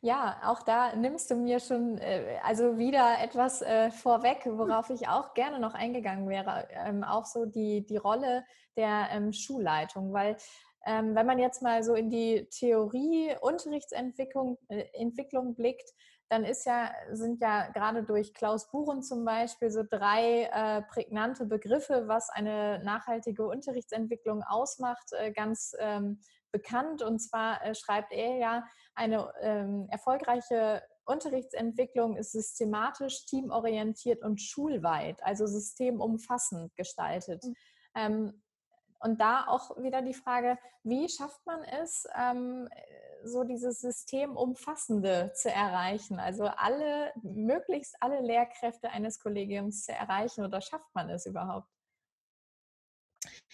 ja, auch da nimmst du mir schon äh, also wieder etwas äh, vorweg, worauf ich auch gerne noch eingegangen wäre, ähm, auch so die, die Rolle der ähm, Schulleitung, weil ähm, wenn man jetzt mal so in die Theorie Unterrichtsentwicklung äh, Entwicklung blickt, dann ist ja, sind ja gerade durch Klaus Buren zum Beispiel so drei äh, prägnante Begriffe, was eine nachhaltige Unterrichtsentwicklung ausmacht, äh, ganz ähm, bekannt. Und zwar äh, schreibt er ja, eine ähm, erfolgreiche Unterrichtsentwicklung ist systematisch, teamorientiert und schulweit, also systemumfassend gestaltet. Mhm. Ähm, und da auch wieder die Frage, wie schafft man es, ähm, so dieses Systemumfassende zu erreichen? Also alle, möglichst alle Lehrkräfte eines Kollegiums zu erreichen oder schafft man es überhaupt?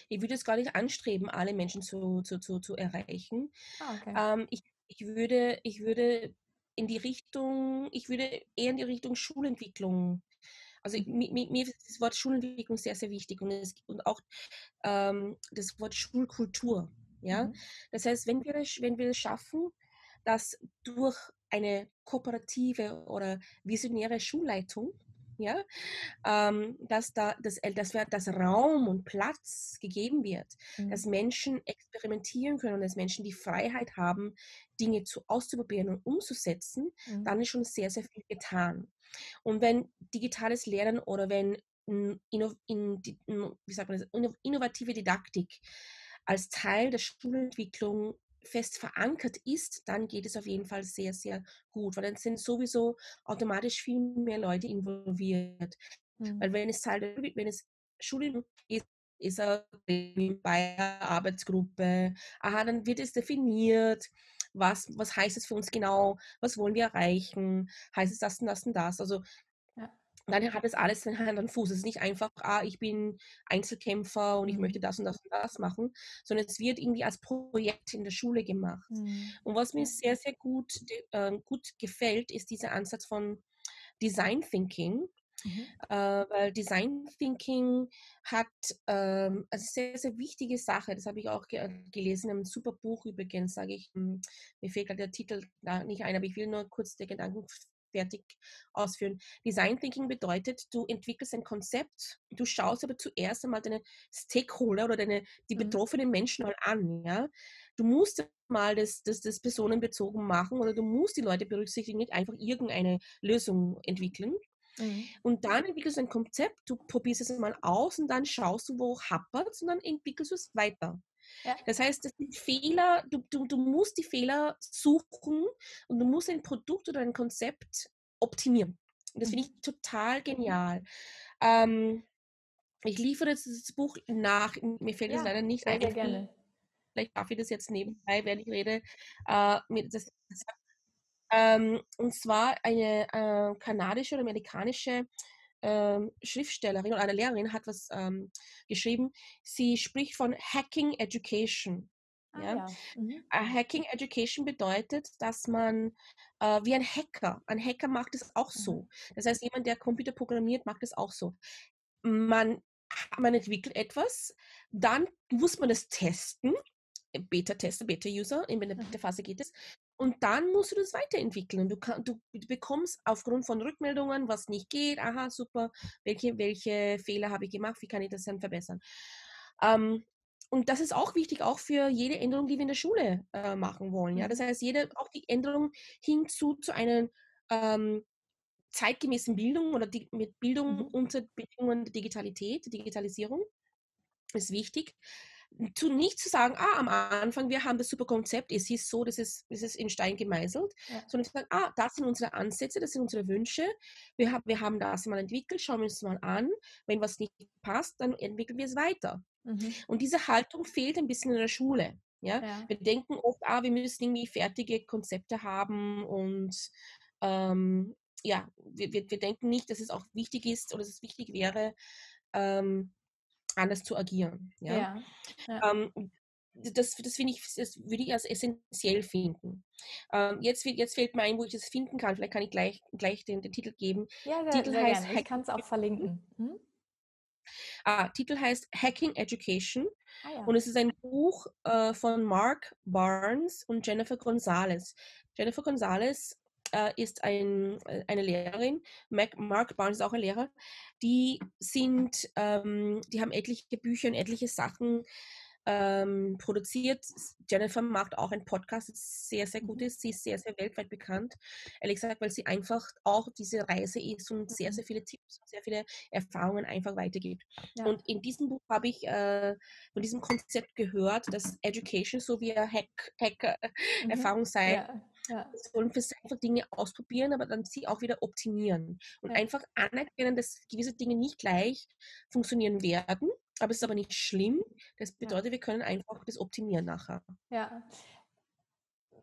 Ich würde es gar nicht anstreben, alle Menschen zu, zu, zu, zu erreichen. Ah, okay. ähm, ich, ich, würde, ich würde in die Richtung, ich würde eher in die Richtung Schulentwicklung. Also mir, mir ist das Wort Schulentwicklung sehr, sehr wichtig und, es, und auch ähm, das Wort Schulkultur. Ja? Mhm. Das heißt, wenn wir, wenn wir es schaffen, dass durch eine kooperative oder visionäre Schulleitung ja, ähm, dass da dass, dass, dass Raum und Platz gegeben wird, mhm. dass Menschen experimentieren können und dass Menschen die Freiheit haben, Dinge zu, auszuprobieren und umzusetzen, mhm. dann ist schon sehr, sehr viel getan. Und wenn digitales Lernen oder wenn in, wie sagt man das, innovative Didaktik als Teil der Schulentwicklung fest verankert ist, dann geht es auf jeden Fall sehr, sehr gut, weil dann sind sowieso automatisch viel mehr Leute involviert. Mhm. Weil wenn es Teil der, wenn es Schule ist, ist er bei einer Arbeitsgruppe, aha, dann wird es definiert, was, was heißt es für uns genau, was wollen wir erreichen, heißt es das und das und das. Also dann hat es alles in Hand und Fuß. Es ist nicht einfach, ah, ich bin Einzelkämpfer und ich mhm. möchte das und das und das machen, sondern es wird irgendwie als Projekt in der Schule gemacht. Mhm. Und was mir sehr, sehr gut, äh, gut gefällt, ist dieser Ansatz von Design Thinking. Mhm. Äh, weil Design Thinking hat ähm, eine sehr, sehr wichtige Sache. Das habe ich auch ge gelesen, in einem super Buch übrigens, sage ich. Hm, mir fehlt gerade der Titel nicht ein, aber ich will nur kurz den Gedanken fertig ausführen. Design Thinking bedeutet, du entwickelst ein Konzept, du schaust aber zuerst einmal deine Stakeholder oder deine, die mhm. betroffenen Menschen mal an. Ja? Du musst mal das, das, das personenbezogen machen oder du musst die Leute berücksichtigen, nicht einfach irgendeine Lösung entwickeln. Mhm. Und dann entwickelst du ein Konzept, du probierst es mal aus und dann schaust du, wo hapert und dann entwickelst du es weiter. Ja. Das heißt, das sind Fehler, du, du, du musst die Fehler suchen und du musst ein Produkt oder ein Konzept optimieren. Und das finde ich mhm. total genial. Ähm, ich liefere jetzt das Buch nach. Mir fällt es leider nicht ein. Gerne. Vielleicht darf ich das jetzt nebenbei, während ich rede, äh, mir das, ähm, und zwar eine äh, kanadische oder amerikanische ähm, Schriftstellerin oder eine Lehrerin hat was ähm, geschrieben. Sie spricht von Hacking Education. Ah, ja? ja. Mhm. Hacking Education bedeutet, dass man äh, wie ein Hacker, ein Hacker macht es auch mhm. so. Das heißt, jemand, der Computer programmiert, macht es auch so. Man, man entwickelt etwas, dann muss man es testen, Beta-Tester, Beta-User, in der mhm. Beta-Phase geht es. Und dann musst du das weiterentwickeln. Du, kann, du bekommst aufgrund von Rückmeldungen, was nicht geht, aha, super, welche, welche Fehler habe ich gemacht, wie kann ich das dann verbessern. Ähm, und das ist auch wichtig, auch für jede Änderung, die wir in der Schule äh, machen wollen. Ja? Das mhm. heißt, jede, auch die Änderung hinzu zu einer ähm, zeitgemäßen Bildung oder die, mit Bildung mhm. unter Bedingungen der Digitalität, Digitalisierung ist wichtig zu nicht zu sagen, ah, am Anfang, wir haben das super Konzept, es ist so, das ist, das ist in Stein gemeißelt, ja. sondern zu sagen, ah, das sind unsere Ansätze, das sind unsere Wünsche, wir, haben, wir haben das mal entwickelt, schauen wir uns mal an, wenn was nicht passt, dann entwickeln wir es weiter. Mhm. Und diese Haltung fehlt ein bisschen in der Schule. Ja? ja? Wir denken oft, ah, wir müssen irgendwie fertige Konzepte haben und ähm, ja, wir, wir, wir denken nicht, dass es auch wichtig ist oder dass es wichtig wäre, ähm, anders zu agieren. Ja? Ja. Ähm, das, das finde ich, das würde ich als essentiell finden. Ähm, jetzt, jetzt fällt mir ein, wo ich das finden kann. Vielleicht kann ich gleich, gleich den, den Titel geben. Ja, sehr, Titel sehr heißt gerne. Ich kann es auch verlinken. Hm? Ah, Titel heißt Hacking Education Ah, ja. und es ist ein Buch äh, von Mark Barnes und Jennifer Gonzalez. Jennifer Gonzalez äh, ist ein, äh, eine Lehrerin, Mac, Mark Barnes ist auch ein Lehrer. Die sind, ähm, die haben etliche Bücher und etliche Sachen ähm, produziert. Jennifer macht auch einen Podcast, das sehr, sehr gut Mhm. ist. Sie ist sehr, sehr weltweit bekannt. Ehrlich gesagt, weil sie einfach auch diese Reise ist und sehr, sehr viele Tipps und sehr viele Erfahrungen einfach weitergibt. Ja. Und in diesem Buch habe ich äh, von diesem Konzept gehört, dass Education so wie Hack, Hacker-Erfahrung Mhm. sei. Ja. Ja. Sie wollen für sich einfach Dinge ausprobieren, aber dann sie auch wieder optimieren. Und Ja. einfach anerkennen, dass gewisse Dinge nicht gleich funktionieren werden, aber es ist aber nicht schlimm. Das Ja. bedeutet, wir können einfach das optimieren nachher. Ja.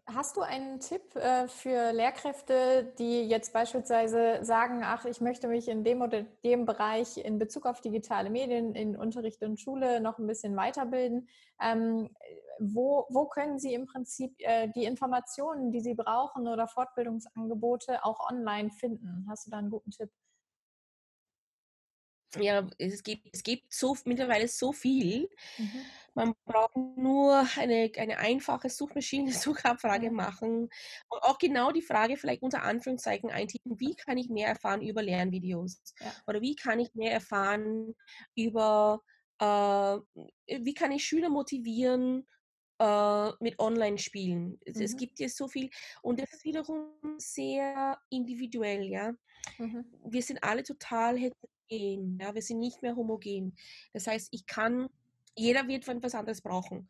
Hast du einen Tipp äh, für Lehrkräfte, die jetzt beispielsweise sagen, ach, ich möchte mich in dem oder dem Bereich in Bezug auf digitale Medien in Unterricht und Schule noch ein bisschen weiterbilden? Ähm, wo, wo können sie im Prinzip äh, die Informationen, die sie brauchen oder Fortbildungsangebote auch online finden? Hast du da einen guten Tipp? Ja, es gibt, es gibt so, mittlerweile so viel. Mhm. Man braucht nur eine, eine einfache Suchmaschinen-Suchabfrage [LAUGHS] Ja. machen und auch genau die Frage vielleicht unter Anführungszeichen eintippen, wie kann ich mehr erfahren über Lernvideos Ja. oder wie kann ich mehr erfahren über, äh, wie kann ich Schüler motivieren äh, mit Online-Spielen. Es, es Mhm. gibt ja so viel und das ist wiederum sehr individuell, ja Mhm. wir sind alle total heterogen, ja, wir sind nicht mehr homogen. Das heißt, ich kann, jeder wird was anderes brauchen.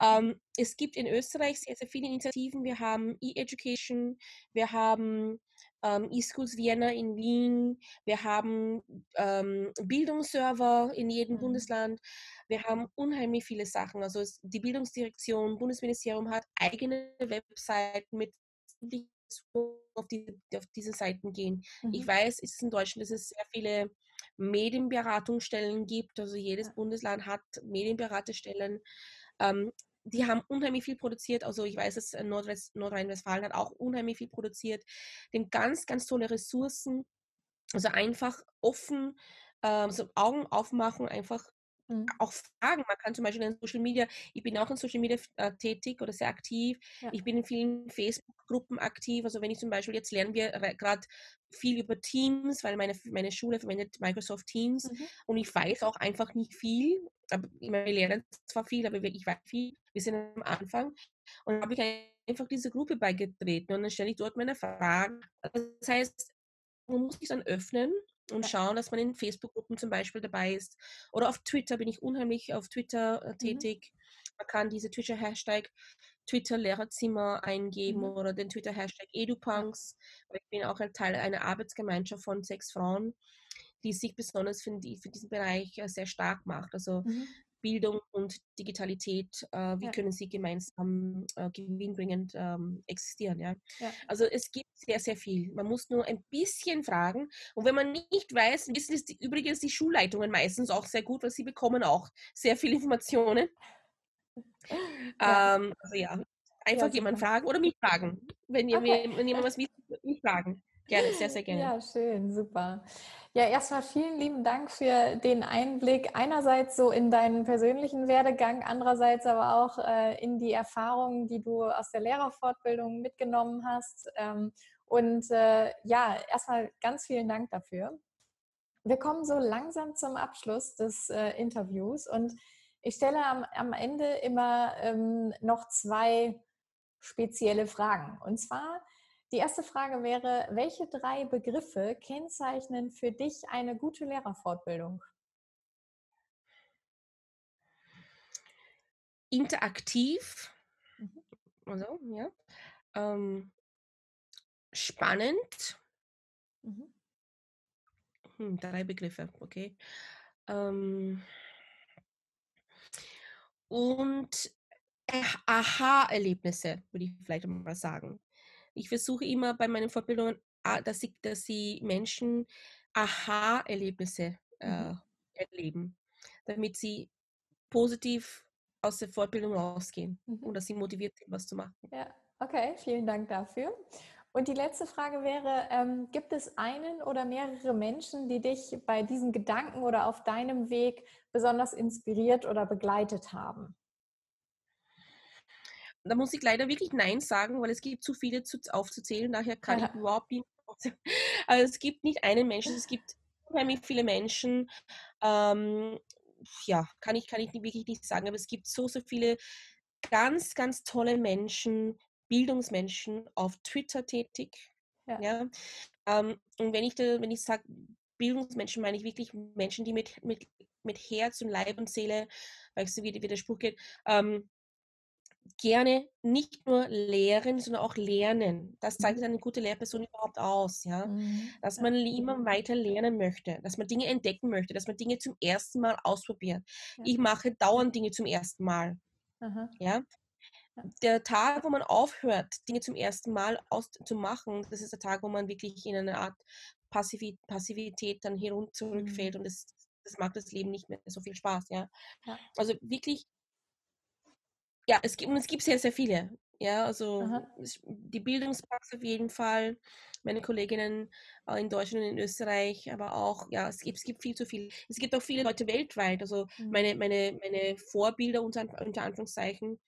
Ähm, es gibt in Österreich sehr, sehr viele Initiativen. Wir haben E-Education, wir haben ähm, eSchools Vienna in Wien, wir haben ähm, Bildungsserver in jedem Mhm. Bundesland. Wir haben unheimlich viele Sachen. Also es, die Bildungsdirektion, Bundesministerium hat eigene Webseiten mit auf, die, auf diese Seiten gehen. Ich Mhm. weiß, es ist in Deutschland, dass es sehr viele Medienberatungsstellen gibt. Also jedes. Bundesland hat Medienberatestellen. Ähm, die haben unheimlich viel produziert. Also ich weiß, dass Nordrhein- Nordrhein-Westfalen hat auch unheimlich viel produziert. Die haben ganz, ganz tolle Ressourcen. Also einfach offen, ähm, so Augen aufmachen, einfach Mhm. auch fragen. Man kann zum Beispiel in Social Media, ich bin auch in Social Media äh, tätig oder sehr aktiv. Ja. Ich bin in vielen Facebook-Gruppen aktiv. Also wenn ich zum Beispiel, jetzt lernen wir gerade viel über Teams, weil meine, meine Schule verwendet Microsoft Teams Mhm. und ich weiß auch einfach nicht viel. Aber wir lernen zwar viel, aber ich weiß viel. Wir sind am Anfang. Und habe ich einfach diese Gruppe beigetreten und dann stelle ich dort meine Fragen. Das heißt, man muss sich dann öffnen und Ja. schauen, dass man in Facebook-Gruppen zum Beispiel dabei ist. Oder auf Twitter bin ich unheimlich auf Twitter äh, Mhm. tätig. Man kann diese Twitter-Hashtag Twitter-Lehrerzimmer eingeben Mhm. oder den Twitter-Hashtag EduPunks. Ich bin auch ein Teil einer Arbeitsgemeinschaft von sechs Frauen, die sich besonders für, die, für diesen Bereich äh, sehr stark macht. Also Mhm. Bildung und Digitalität, äh, wie Ja. können sie gemeinsam äh, gewinnbringend ähm, existieren. Ja? Ja. Also es gibt sehr, sehr viel. Man muss nur ein bisschen fragen. Und wenn man nicht weiß, wissen es die, übrigens die Schulleitungen meistens auch sehr gut, weil sie bekommen auch sehr viele Informationen. [LAUGHS] Ja. Ähm, also ja, einfach Ja, jemand super. fragen oder mich fragen. Wenn, ihr, Okay. wenn jemand was wisst, mich fragen. Gerne, sehr, sehr gerne. Ja, schön, super. Ja, erstmal vielen lieben Dank für den Einblick. Einerseits so in deinen persönlichen Werdegang, andererseits aber auch äh, in die Erfahrungen, die du aus der Lehrerfortbildung mitgenommen hast. Ähm, und äh, ja, erstmal ganz vielen Dank dafür. Wir kommen so langsam zum Abschluss des äh, Interviews und ich stelle am, am Ende immer ähm, noch zwei spezielle Fragen. Und zwar, die erste Frage wäre, welche drei Begriffe kennzeichnen für dich eine gute Lehrerfortbildung? Interaktiv, Mhm. also, ja. Ähm, spannend, Mhm. hm, drei Begriffe, okay. Ähm, und Aha-Erlebnisse, würde ich vielleicht mal sagen. Ich versuche immer bei meinen Fortbildungen dass sie, dass sie Menschen Aha-Erlebnisse äh, mhm. erleben, damit sie positiv aus der Fortbildung rausgehen mhm. und dass sie motiviert sind, was zu machen. Ja, okay, vielen Dank dafür. Und die letzte Frage wäre, ähm, gibt es einen oder mehrere Menschen, die dich bei diesen Gedanken oder auf deinem Weg besonders inspiriert oder begleitet haben? Da muss ich leider wirklich Nein sagen, weil es gibt zu viele zu, aufzuzählen, daher kann ich überhaupt nicht. [LAUGHS] Also es gibt nicht einen Menschen, es gibt unheimlich viele Menschen. Ähm, ja, kann ich, kann ich wirklich nicht sagen, aber es gibt so, so viele ganz, ganz tolle Menschen, Bildungsmenschen auf Twitter tätig. Ja. ja? Ähm, und wenn ich, da, wenn ich sage Bildungsmenschen, meine ich wirklich Menschen, die mit, mit, mit Herz und Leib und Seele, weißt du, wie, wie der Spruch geht, ähm, gerne nicht nur lehren, sondern auch lernen. Das mhm. eine gute Lehrperson überhaupt aus, ja. Mhm. Dass man immer weiter lernen möchte, dass man Dinge entdecken möchte, dass man Dinge zum ersten Mal ausprobiert. Ja. Ich mache dauernd Dinge zum ersten Mal. Aha. Ja. Der Tag, wo man aufhört, Dinge zum ersten Mal zu machen, das ist der Tag, wo man wirklich in eine Art Passivität dann hier zurückfällt mhm. und das, das macht das Leben nicht mehr so viel Spaß, ja. ja. Also wirklich ja, es gibt, es gibt sehr, sehr viele. Ja, also es, die Bildungspraxis auf jeden Fall, meine Kolleginnen äh, in Deutschland und in Österreich, aber auch, ja, es gibt, es gibt viel zu viel. Es gibt auch viele Leute weltweit, also mhm. meine, meine, meine Vorbilder unter, unter Anführungszeichen,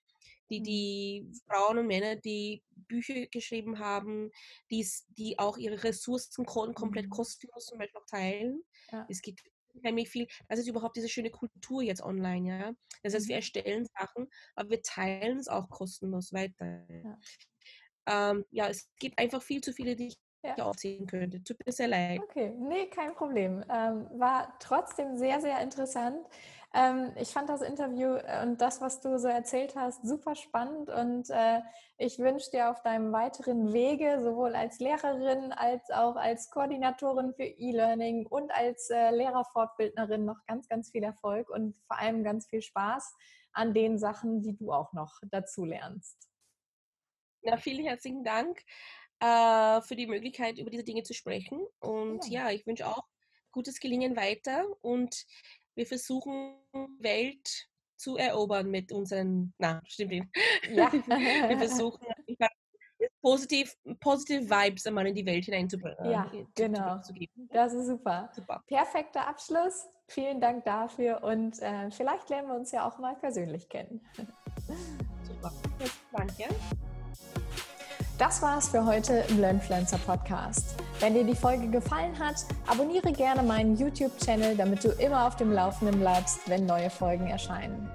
die, mhm. die Frauen und Männer, die Bücher geschrieben haben, die, die auch ihre Ressourcen komplett mhm. kostenlos zum Beispiel auch teilen. Ja. Es gibt unheimlich viel, das ist überhaupt diese schöne Kultur jetzt online, ja. Das heißt, wir mhm. erstellen Sachen, aber wir teilen es auch kostenlos weiter. Ja, ähm, ja es gibt einfach viel zu viele, die ich ja. aufzählen könnte. Tut mir sehr leid. Okay, nee, kein Problem. Ähm, war trotzdem sehr, sehr interessant. Ähm, ich fand das Interview äh, und das, was du so erzählt hast, super spannend und äh, ich wünsche dir auf deinem weiteren Wege, sowohl als Lehrerin als auch als Koordinatorin für E-Learning und als äh, Lehrerfortbildnerin noch ganz, ganz viel Erfolg und vor allem ganz viel Spaß an den Sachen, die du auch noch dazu lernst. Ja, vielen herzlichen Dank äh, für die Möglichkeit, über diese Dinge zu sprechen. Und ja, ja ich wünsche auch gutes Gelingen weiter und wir versuchen, Welt zu erobern mit unseren, na, stimmt nicht. Ja. [LAUGHS] wir versuchen positiv, positive Vibes einmal in die Welt hineinzubringen. Ja, äh, genau. Zu, zu das ist super. super. Perfekter Abschluss. Vielen Dank dafür und äh, vielleicht lernen wir uns ja auch mal persönlich kennen. Super. Danke. Das war's für heute im Learnfluencer Podcast. Wenn dir die Folge gefallen hat, abonniere gerne meinen YouTube-Channel, damit du immer auf dem Laufenden bleibst, wenn neue Folgen erscheinen.